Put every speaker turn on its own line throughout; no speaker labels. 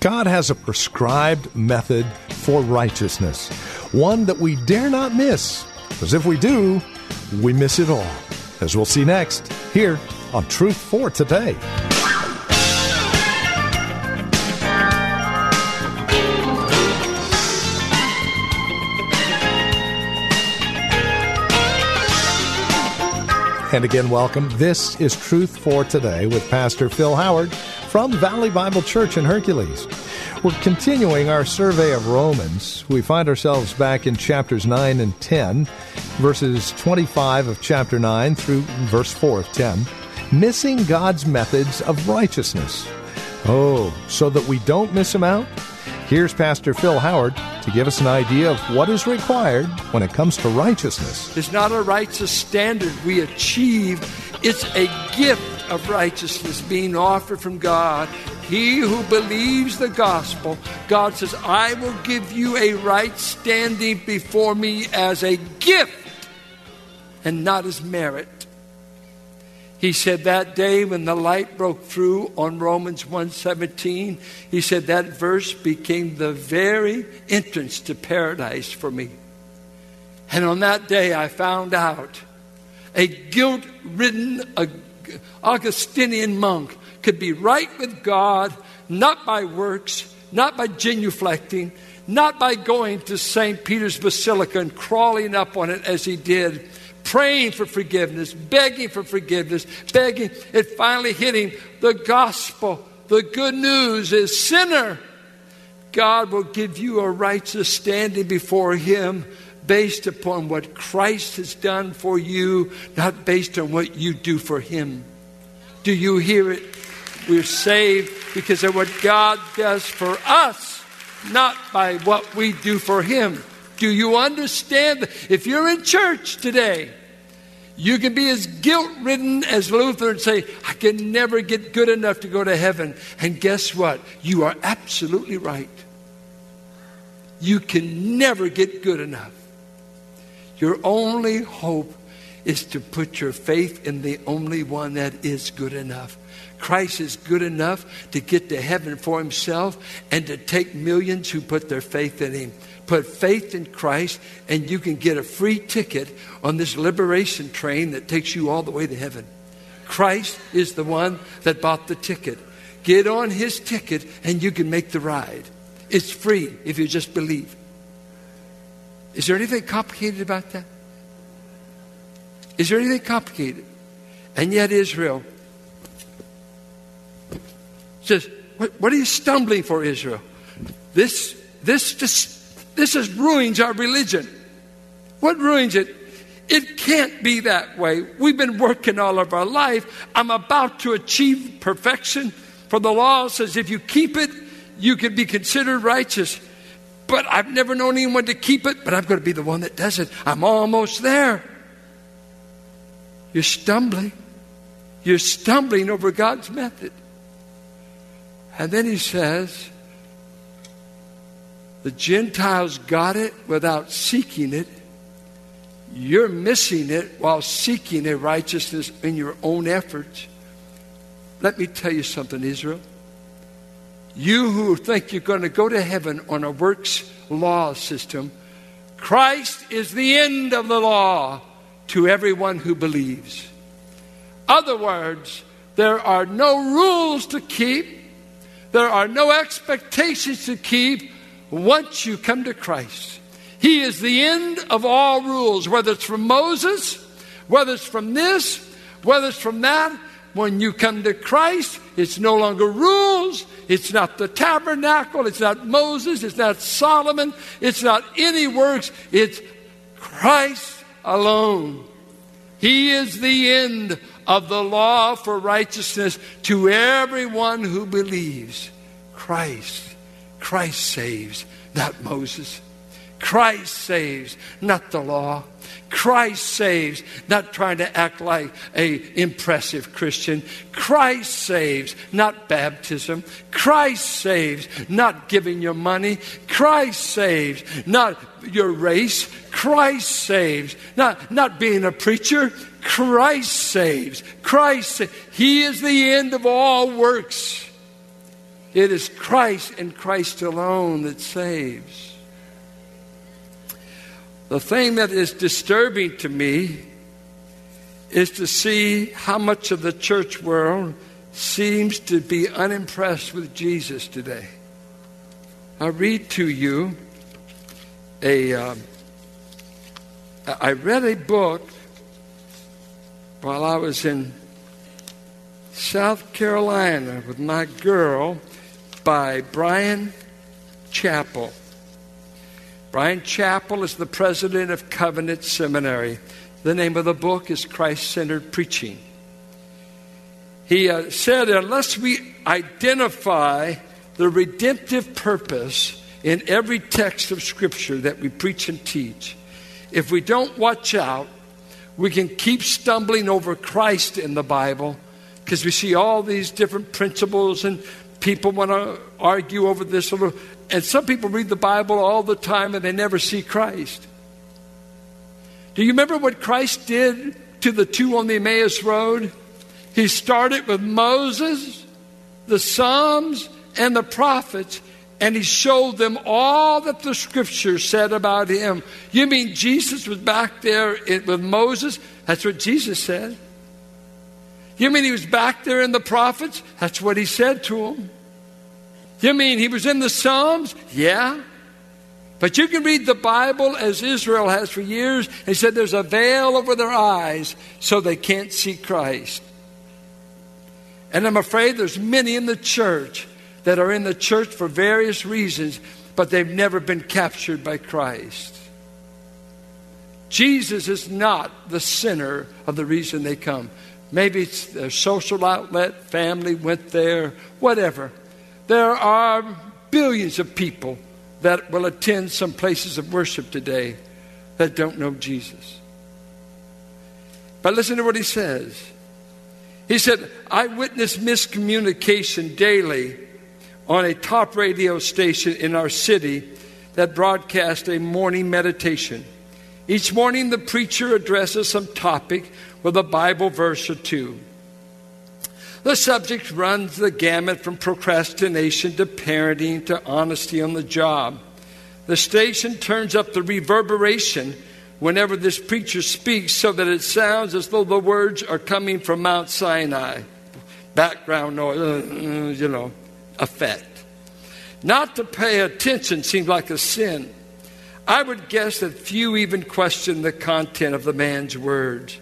God has a prescribed method for righteousness, one that we dare not miss, because if we do, we miss it all. As we'll see next, here on Truth for Today. And again, welcome. This is Truth for Today with Pastor Phil Howard from Valley Bible Church in Hercules. We're continuing our survey of Romans. We find ourselves back in chapters 9 and 10, verses 25 of chapter 9 through verse 4 of 10. Missing God's methods of righteousness. Oh, so that we don't miss Him out? Here's Pastor Phil Howard to give us an idea of what is required when it comes to righteousness.
It's not a righteous standard we achieve, it's a gift of righteousness being offered from God. He who believes the gospel, God says, I will give you a right standing before me as a gift and not as merit. He said that day when the light broke through on Romans 1:17, he said that verse became the very entrance to paradise for me. And on that day I found out a guilt-ridden Augustinian monk could be right with God not by works, not by genuflecting, not by going to St. Peter's Basilica and crawling up on it as he did praying for forgiveness, begging for forgiveness, begging. It finally hit him. The gospel, the good news is sinner. God will give you a righteous standing before Him based upon what Christ has done for you, not based on what you do for Him. Do you hear it? We're saved because of what God does for us, not by what we do for Him. Do you understand? If you're in church today you can be as guilt ridden as Luther and say, I can never get good enough to go to heaven. And guess what? You are absolutely right. You can never get good enough. Your only hope is to put your faith in the only one that is good enough. Christ is good enough to get to heaven for himself and to take millions who put their faith in him put faith in Christ, and you can get a free ticket on this liberation train that takes you all the way to heaven. Christ is the one that bought the ticket. Get on his ticket, and you can make the ride. It's free if you just believe. Is there anything complicated about that? Is there anything complicated? And yet, Israel says, What, what are you stumbling for, Israel? This, this just this is ruins our religion. What ruins it? It can't be that way. We've been working all of our life. I'm about to achieve perfection. For the law says if you keep it, you can be considered righteous. But I've never known anyone to keep it, but I'm going to be the one that does it. I'm almost there. You're stumbling. You're stumbling over God's method. And then he says, the Gentiles got it without seeking it. You're missing it while seeking a righteousness in your own efforts. Let me tell you something, Israel. You who think you're going to go to heaven on a works law system, Christ is the end of the law to everyone who believes. Other words, there are no rules to keep, there are no expectations to keep once you come to Christ. He is the end of all rules, whether it's from Moses, whether it's from this, whether it's from that. When you come to Christ, it's no longer rules. It's not the tabernacle. It's not Moses. It's not Solomon. It's not any works. It's Christ alone. He is the end of the law for righteousness to everyone who believes. Christ. Christ saves, not Moses. Christ saves, not the law. Christ saves, not trying to act like a impressive Christian. Christ saves, not baptism. Christ saves, not giving your money. Christ saves, not your race. Christ saves, not, not being a preacher. Christ saves. Christ. He is the end of all works. It is Christ and Christ alone that saves. The thing that is disturbing to me is to see how much of the church world seems to be unimpressed with Jesus today. I read to you a. Um, I read a book while I was in South Carolina with my girl by Bryan Chapell. Bryan Chapell is the president of Covenant Seminary. The name of the book is Christ Centered Preaching. He uh, said, unless we identify the redemptive purpose in every text of Scripture that we preach and teach, if we don't watch out, we can keep stumbling over Christ in the Bible because we see all these different principles and people want to argue over this a little and some people read the Bible all the time and they never see Christ. Do you remember what Christ did to the two on the Emmaus Road? He started with Moses, the Psalms, and the prophets, and he showed them all that the scripture said about him. You mean Jesus was back there with Moses? That's what Jesus said. You mean he was back there in the prophets? That's what he said to them. You mean he was in the Psalms? Yeah. But you can read the Bible as Israel has for years. He said there's a veil over their eyes so they can't see Christ. And I'm afraid there's many in the church that are in the church for various reasons, but they've never been captured by Christ. Jesus is not the center of the reason they come. Maybe it's their social outlet, family went there, whatever. There are billions of people that will attend some places of worship today that don't know Jesus. But listen to what he says. He said, I witness miscommunication daily on a top radio station in our city that broadcasts a morning meditation. Each morning, the preacher addresses some topic with a Bible verse or two. The subject runs the gamut from procrastination to parenting to honesty on the job. The station turns up the reverberation whenever this preacher speaks so that it sounds as though the words are coming from Mount Sinai. Background noise, uh, you know, effect. Not to pay attention seems like a sin. I would guess that few even question the content of the man's words.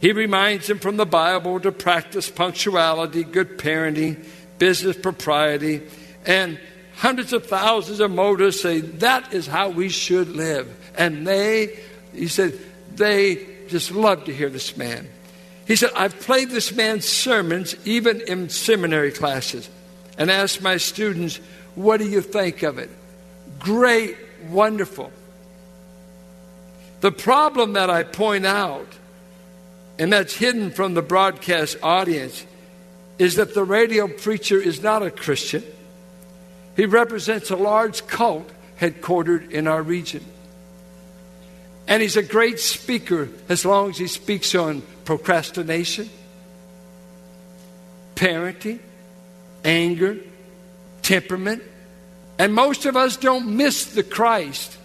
He reminds them from the Bible to practice punctuality, good parenting, business propriety, and hundreds of thousands of motorists say that is how we should live. And they, he said, they just love to hear this man. He said, I've played this man's sermons even in seminary classes and asked my students, what do you think of it? Great, wonderful. The problem that I point out and that's hidden from the broadcast audience, is that the radio preacher is not a Christian. He represents a large cult headquartered in our region. And he's a great speaker as long as he speaks on procrastination, parenting, anger, temperament. And most of us don't miss the Christ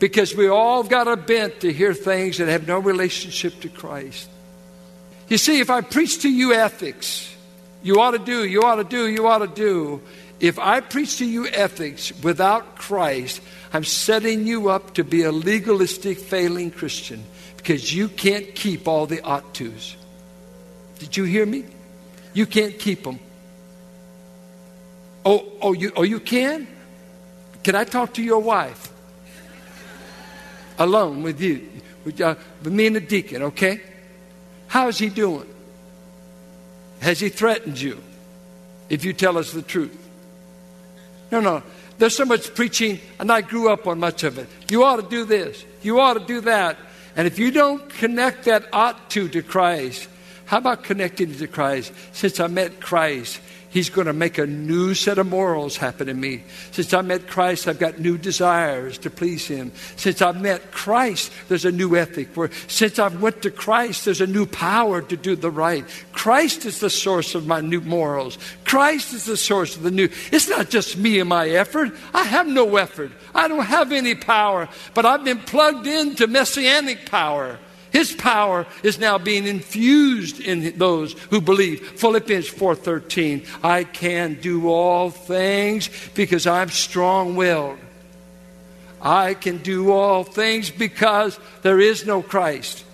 because we all got a bent to hear things that have no relationship to Christ. You see, if I preach to you ethics, you ought to do, you ought to do, you ought to do. If I preach to you ethics without Christ, I'm setting you up to be a legalistic, failing Christian because you can't keep all the ought tos. Did you hear me? You can't keep them. Oh, oh, you, oh, you can? Can I talk to your wife? Alone with you, with, uh, with me and the deacon, okay? How is he doing? Has he threatened you? if you tell us the truth. No, no. There's so much preaching, and I grew up on much of it. You ought to do this. You ought to do that. And if you don't connect that ought to to Christ, how about connecting to Christ? Since I met Christ, He's going to make a new set of morals happen in me. Since I met Christ, I've got new desires to please Him. Since I've met Christ, there's a new ethic. Where since I've went to Christ, there's a new power to do the right. Christ is the source of my new morals. Christ is the source of the new. It's not just me and my effort. I have no effort. I don't have any power, but I've been plugged into messianic power. His power is now being infused in those who believe. Philippians 4:13, I can do all things because I'm strong-willed. I can do all things because there is no Christ.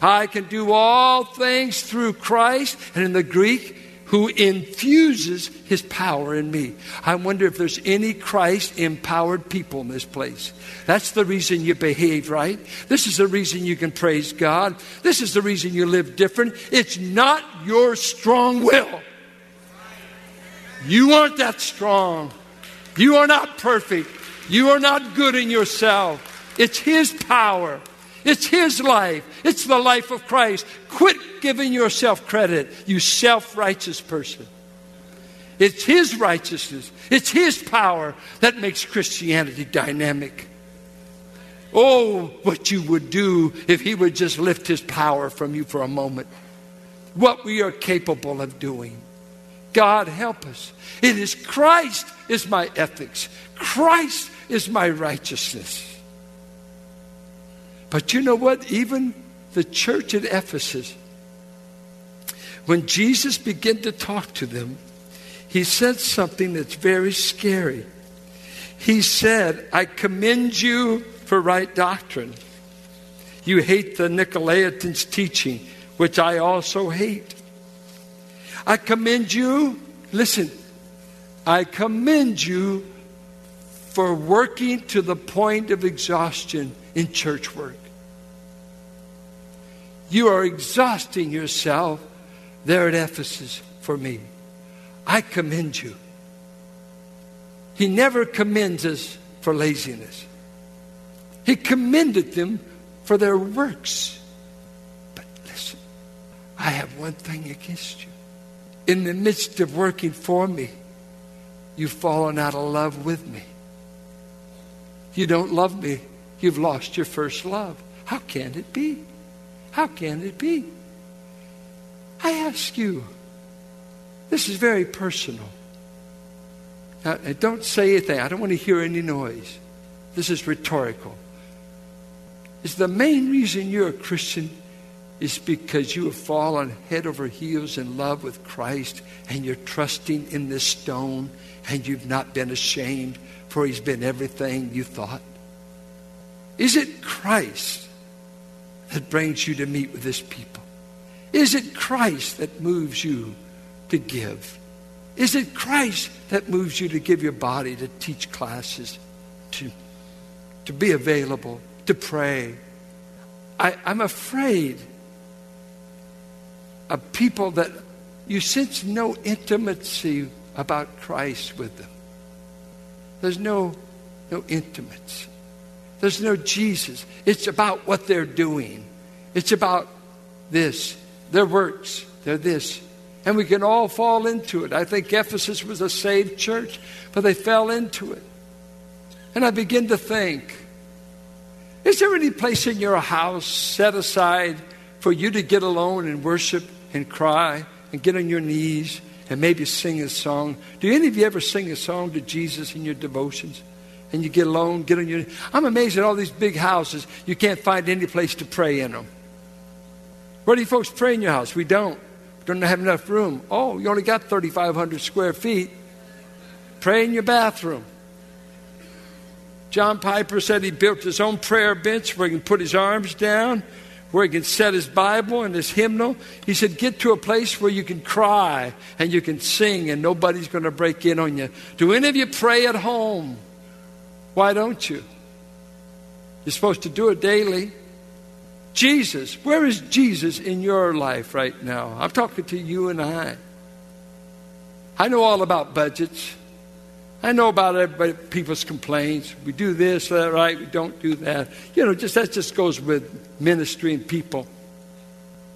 I can do all things through Christ, and in the Greek, who infuses his power in me. I wonder if there's any Christ empowered people in this place. That's the reason you behave right. This is the reason you can praise God. This is the reason you live different. It's not your strong will. You aren't that strong. You are not perfect. You are not good in yourself. It's His power. It's His life. It's the life of Christ. Quit giving yourself credit, you self righteous person. It's His righteousness, it's His power that makes Christianity dynamic. Oh, what you would do if He would just lift His power from you for a moment. What we are capable of doing. God help us. It is Christ is my ethics. Christ is my righteousness. But you know what? Even the church at Ephesus, when Jesus began to talk to them, he said something that's very scary. He said, I commend you for right doctrine. You hate the Nicolaitans' teaching, which I also hate. I commend you, listen, I commend you for working to the point of exhaustion in church work. You are exhausting yourself there at Ephesus for me. I commend you. He never commends us for laziness. He commended them for their works. But listen, I have one thing against you. In the midst of working for me, you've fallen out of love with me. You don't love me. You've lost your first love. How can it be? How can it be? I ask you, this is very personal. Now, don't say anything. I don't want to hear any noise. This is rhetorical. Is the main reason you're a Christian is because you have fallen head over heels in love with Christ and you're trusting in this stone and you've not been ashamed for he's been everything you thought? Is it Christ that brings you to meet with this people? Is it Christ that moves you to give? Is it Christ that moves you to give your body, to teach classes, to, to be available, to pray? I, I'm afraid of people that you sense no intimacy about Christ with them. There's no, no intimacy. There's no Jesus. It's about what they're doing. It's about this, their works, they're this. And we can all fall into it. I think Ephesus was a saved church, but they fell into it. And I begin to think is there any place in your house set aside for you to get alone and worship and cry and get on your knees and maybe sing a song? Do any of you ever sing a song to Jesus in your devotions? And you get alone, get on your. I'm amazed at all these big houses. You can't find any place to pray in them. Where do you folks pray in your house? We don't. We don't have enough room. Oh, you only got 3,500 square feet. Pray in your bathroom. John Piper said he built his own prayer bench where he can put his arms down, where he can set his Bible and his hymnal. He said, Get to a place where you can cry and you can sing and nobody's going to break in on you. Do any of you pray at home? Why don't you? You're supposed to do it daily. Jesus, where is Jesus in your life right now? I'm talking to you and I. I know all about budgets. I know about everybody, people's complaints. We do this, that, right? We don't do that. You know, just that just goes with ministry and people.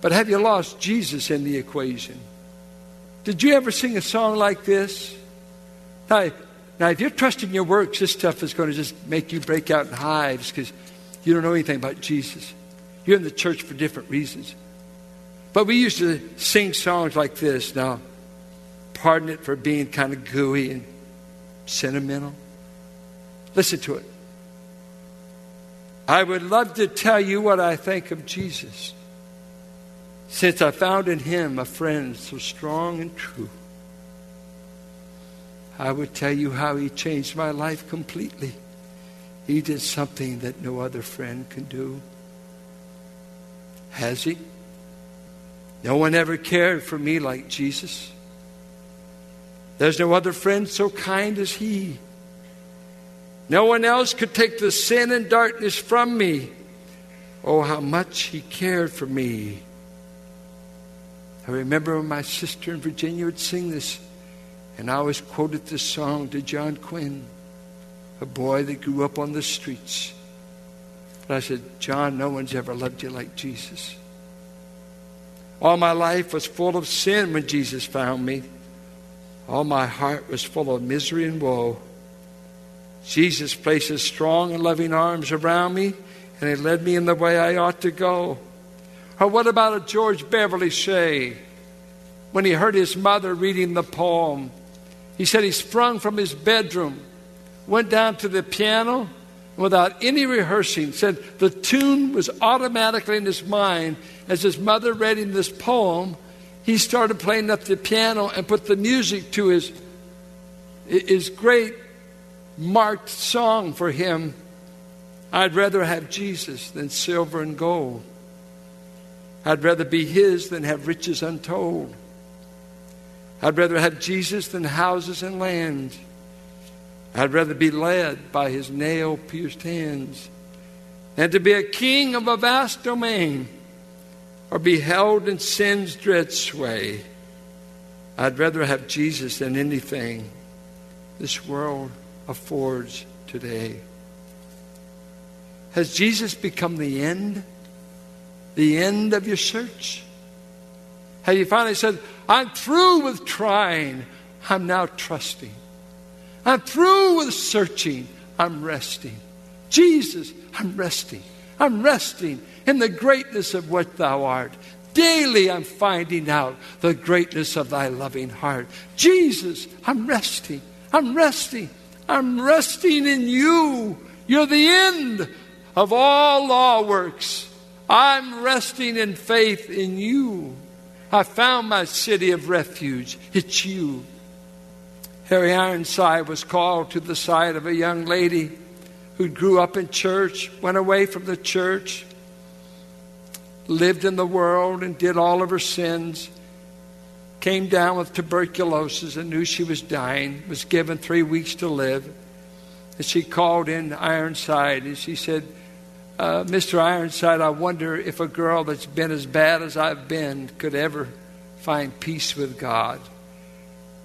But have you lost Jesus in the equation? Did you ever sing a song like this? Now, now if you're trusting your works, this stuff is going to just make you break out in hives because you don't know anything about Jesus. You're in the church for different reasons. But we used to sing songs like this. Now, pardon it for being kind of gooey and sentimental. Listen to it. I would love to tell you what I think of Jesus, since I found in him a friend so strong and true. I would tell you how he changed my life completely. He did something that no other friend can do. Has he? No one ever cared for me like Jesus. There's no other friend so kind as he. No one else could take the sin and darkness from me. Oh, how much he cared for me. I remember when my sister in Virginia would sing this, and I always quoted this song to John Quinn, a boy that grew up on the streets. But I said, John, no one's ever loved you like Jesus. All my life was full of sin when Jesus found me. All my heart was full of misery and woe. Jesus placed his strong and loving arms around me, and he led me in the way I ought to go. Or what about a George Beverly Shea? When he heard his mother reading the poem, he said he sprung from his bedroom, went down to the piano, without any rehearsing, said the tune was automatically in his mind as his mother read him this poem he started playing up the piano and put the music to his, his great marked song for him. I'd rather have Jesus than silver and gold. I'd rather be his than have riches untold. I'd rather have Jesus than houses and land. I'd rather be led by his nail pierced hands and to be a king of a vast domain or be held in sin's dread sway. I'd rather have Jesus than anything this world affords today. Has Jesus become the end? The end of your search? Have you finally said, I'm through with trying, I'm now trusting. I'm through with searching, I'm resting. Jesus, I'm resting. I'm resting in the greatness of what thou art. Daily I'm finding out the greatness of thy loving heart. Jesus, I'm resting. I'm resting. I'm resting in you. You're the end of all law works. I'm resting in faith in you. I found my city of refuge. It's you. Harry Ironside was called to the side of a young lady who grew up in church, went away from the church, lived in the world and did all of her sins, came down with tuberculosis and knew she was dying, was given three weeks to live. And she called in Ironside and she said, uh, Mr. Ironside, I wonder if a girl that's been as bad as I've been could ever find peace with God.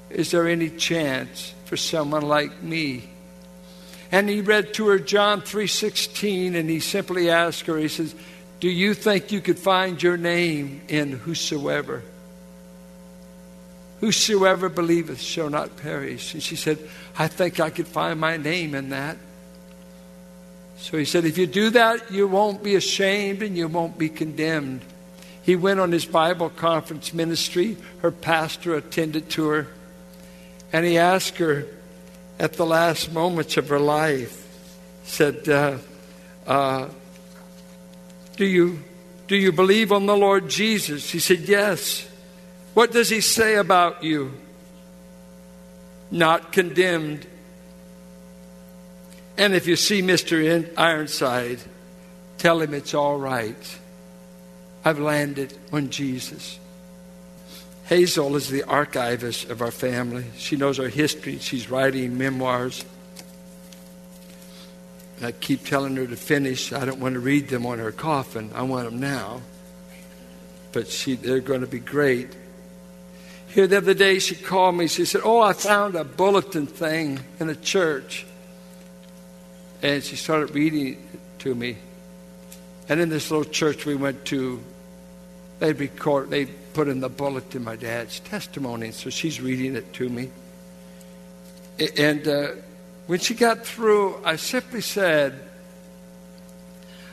Is there any chance for someone like me? And he read to her John 3:16 and he simply asked her he says, "Do you think you could find your name in whosoever? Whosoever believeth shall not perish." And she said, "I think I could find my name in that." So he said, "If you do that, you won't be ashamed and you won't be condemned." He went on his Bible conference ministry. Her pastor attended to her. And he asked her, at the last moments of her life said, uh, uh, do, you, do you believe on the Lord Jesus? She said, Yes. What does he say about you? Not condemned. And if you see Mr. Ironside, tell him it's all right. I've landed on Jesus. Hazel is the archivist of our family. She knows our history. She's writing memoirs. And I keep telling her to finish. I don't want to read them on her coffin. I want them now. But she, they're going to be great. Here the other day, she called me. She said, Oh, I found a bulletin thing in a church. And she started reading to me. And in this little church we went to, they record, they put in the bulletin my dad's testimony. So she's reading it to me. And uh, when she got through, I simply said,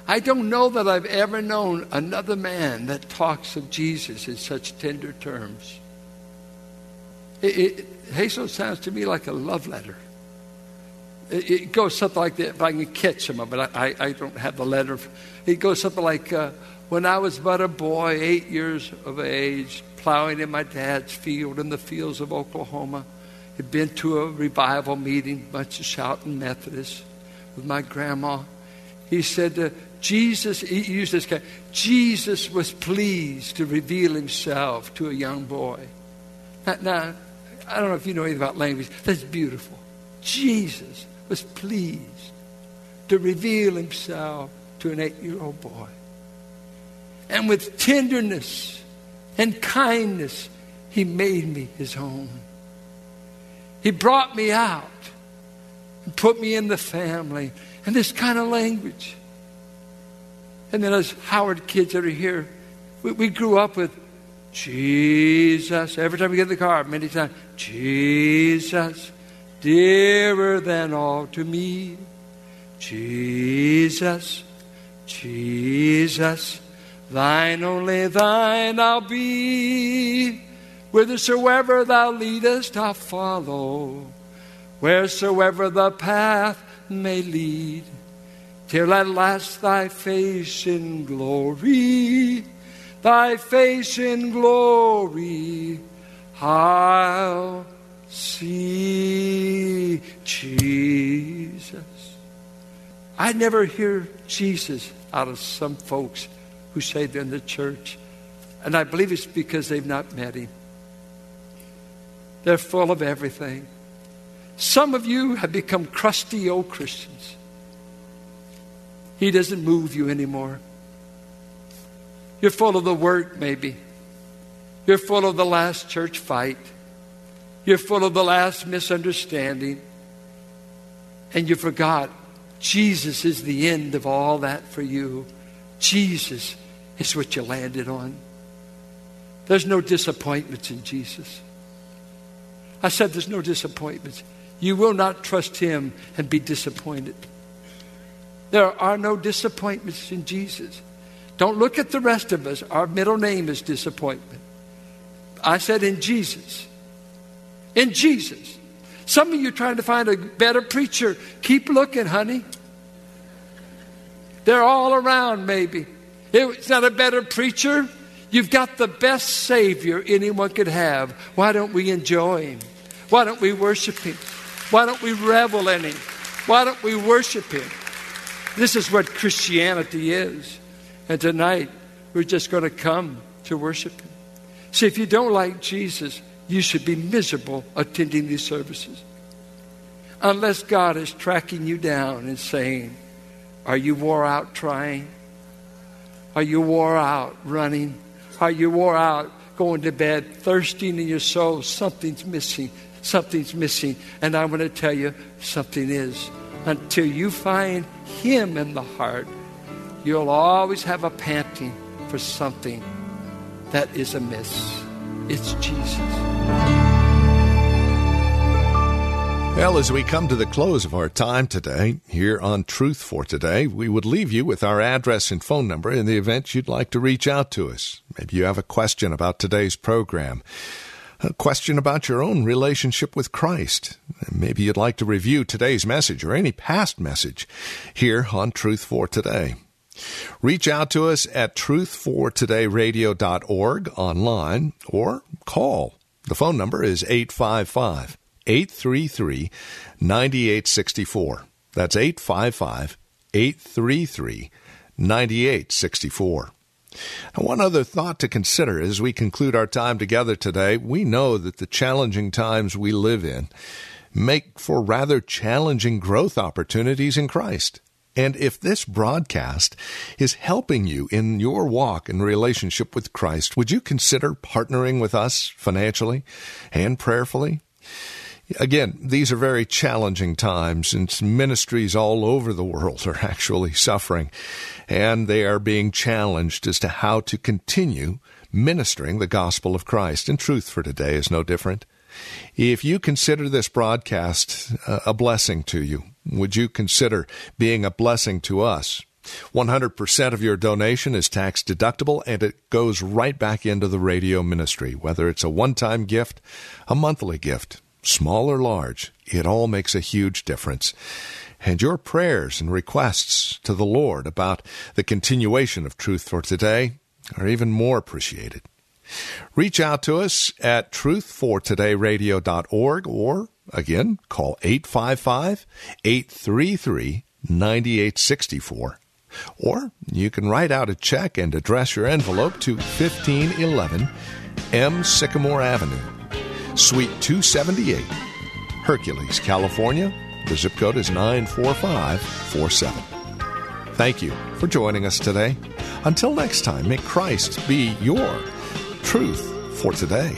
I don't know that I've ever known another man that talks of Jesus in such tender terms. It, it, Hazel sounds to me like a love letter. It, goes something like that, if I can catch some but. I, I, I don't have the letter. It goes something like, uh, When I was but a boy, eight years of age, plowing in my dad's field in the fields of Oklahoma, had been to a revival meeting, bunch of shouting Methodists with my grandma. He said, uh, Jesus, he used this guy, Jesus was pleased to reveal himself to a young boy. Now, now, I don't know if you know anything about language. That's beautiful. Jesus was pleased to reveal himself to an eight year old boy. And with tenderness and kindness, he made me his own. He brought me out and put me in the family and this kind of language. And then as Howard kids that are here, we, we grew up with Jesus. Every time we get in the car, many times, Jesus, dearer than all to me. Jesus, Jesus, thine only thine I'll be. Whithersoever thou leadest, I'll follow. Wheresoever the path may lead, till at last thy face in glory, thy face in glory, I'll see Jesus. I never hear Jesus out of some folks who say they're in the church. And I believe it's because they've not met him. They're full of everything. Some of you have become crusty old Christians. He doesn't move you anymore. You're full of the work, maybe. You're full of the last church fight. You're full of the last misunderstanding. And you forgot Jesus is the end of all that for you. Jesus is what you landed on. There's no disappointments in Jesus. I said there's no disappointments. You will not trust him and be disappointed. There are no disappointments in Jesus. Don't look at the rest of us. Our middle name is disappointment. I said in Jesus. In Jesus. Some of you trying to find a better preacher. Keep looking, honey. They're all around, maybe. It's not a better preacher. You've got the best Savior anyone could have. Why don't we enjoy Him? Why don't we worship Him? Why don't we revel in Him? Why don't we worship Him? This is what Christianity is. And tonight, we're just going to come to worship Him. See, if you don't like Jesus, you should be miserable attending these services. Unless God is tracking you down and saying, Are you wore out trying? Are you wore out running? Are you wore out going to bed, thirsting in your soul? Something's missing. Something's missing. And I'm going to tell you, something is. Until you find Him in the heart, you'll always have a panting for something that is amiss. It's Jesus.
Well, as we come to the close of our time today here on Truth for Today, we would leave you with our address and phone number in the event you'd like to reach out to us. Maybe you have a question about today's program, a question about your own relationship with Christ. Maybe you'd like to review today's message or any past message here on Truth for Today. Reach out to us at truthfortodayradio.org online or call. The phone number is 855 833 9864. That's 855 833 9864. And one other thought to consider as we conclude our time together today we know that the challenging times we live in make for rather challenging growth opportunities in Christ. And if this broadcast is helping you in your walk and relationship with Christ, would you consider partnering with us financially and prayerfully? Again, these are very challenging times, and ministries all over the world are actually suffering, and they are being challenged as to how to continue ministering the gospel of Christ. And truth for today is no different. If you consider this broadcast uh, a blessing to you, would you consider being a blessing to us? 100% of your donation is tax deductible and it goes right back into the radio ministry, whether it's a one time gift, a monthly gift, small or large. It all makes a huge difference. And your prayers and requests to the Lord about the continuation of Truth for Today are even more appreciated. Reach out to us at truthfortodayradio.org or, again, call 855 833 9864. Or you can write out a check and address your envelope to 1511 M. Sycamore Avenue, Suite 278, Hercules, California. The zip code is 94547. Thank you for joining us today. Until next time, may Christ be your truth for today.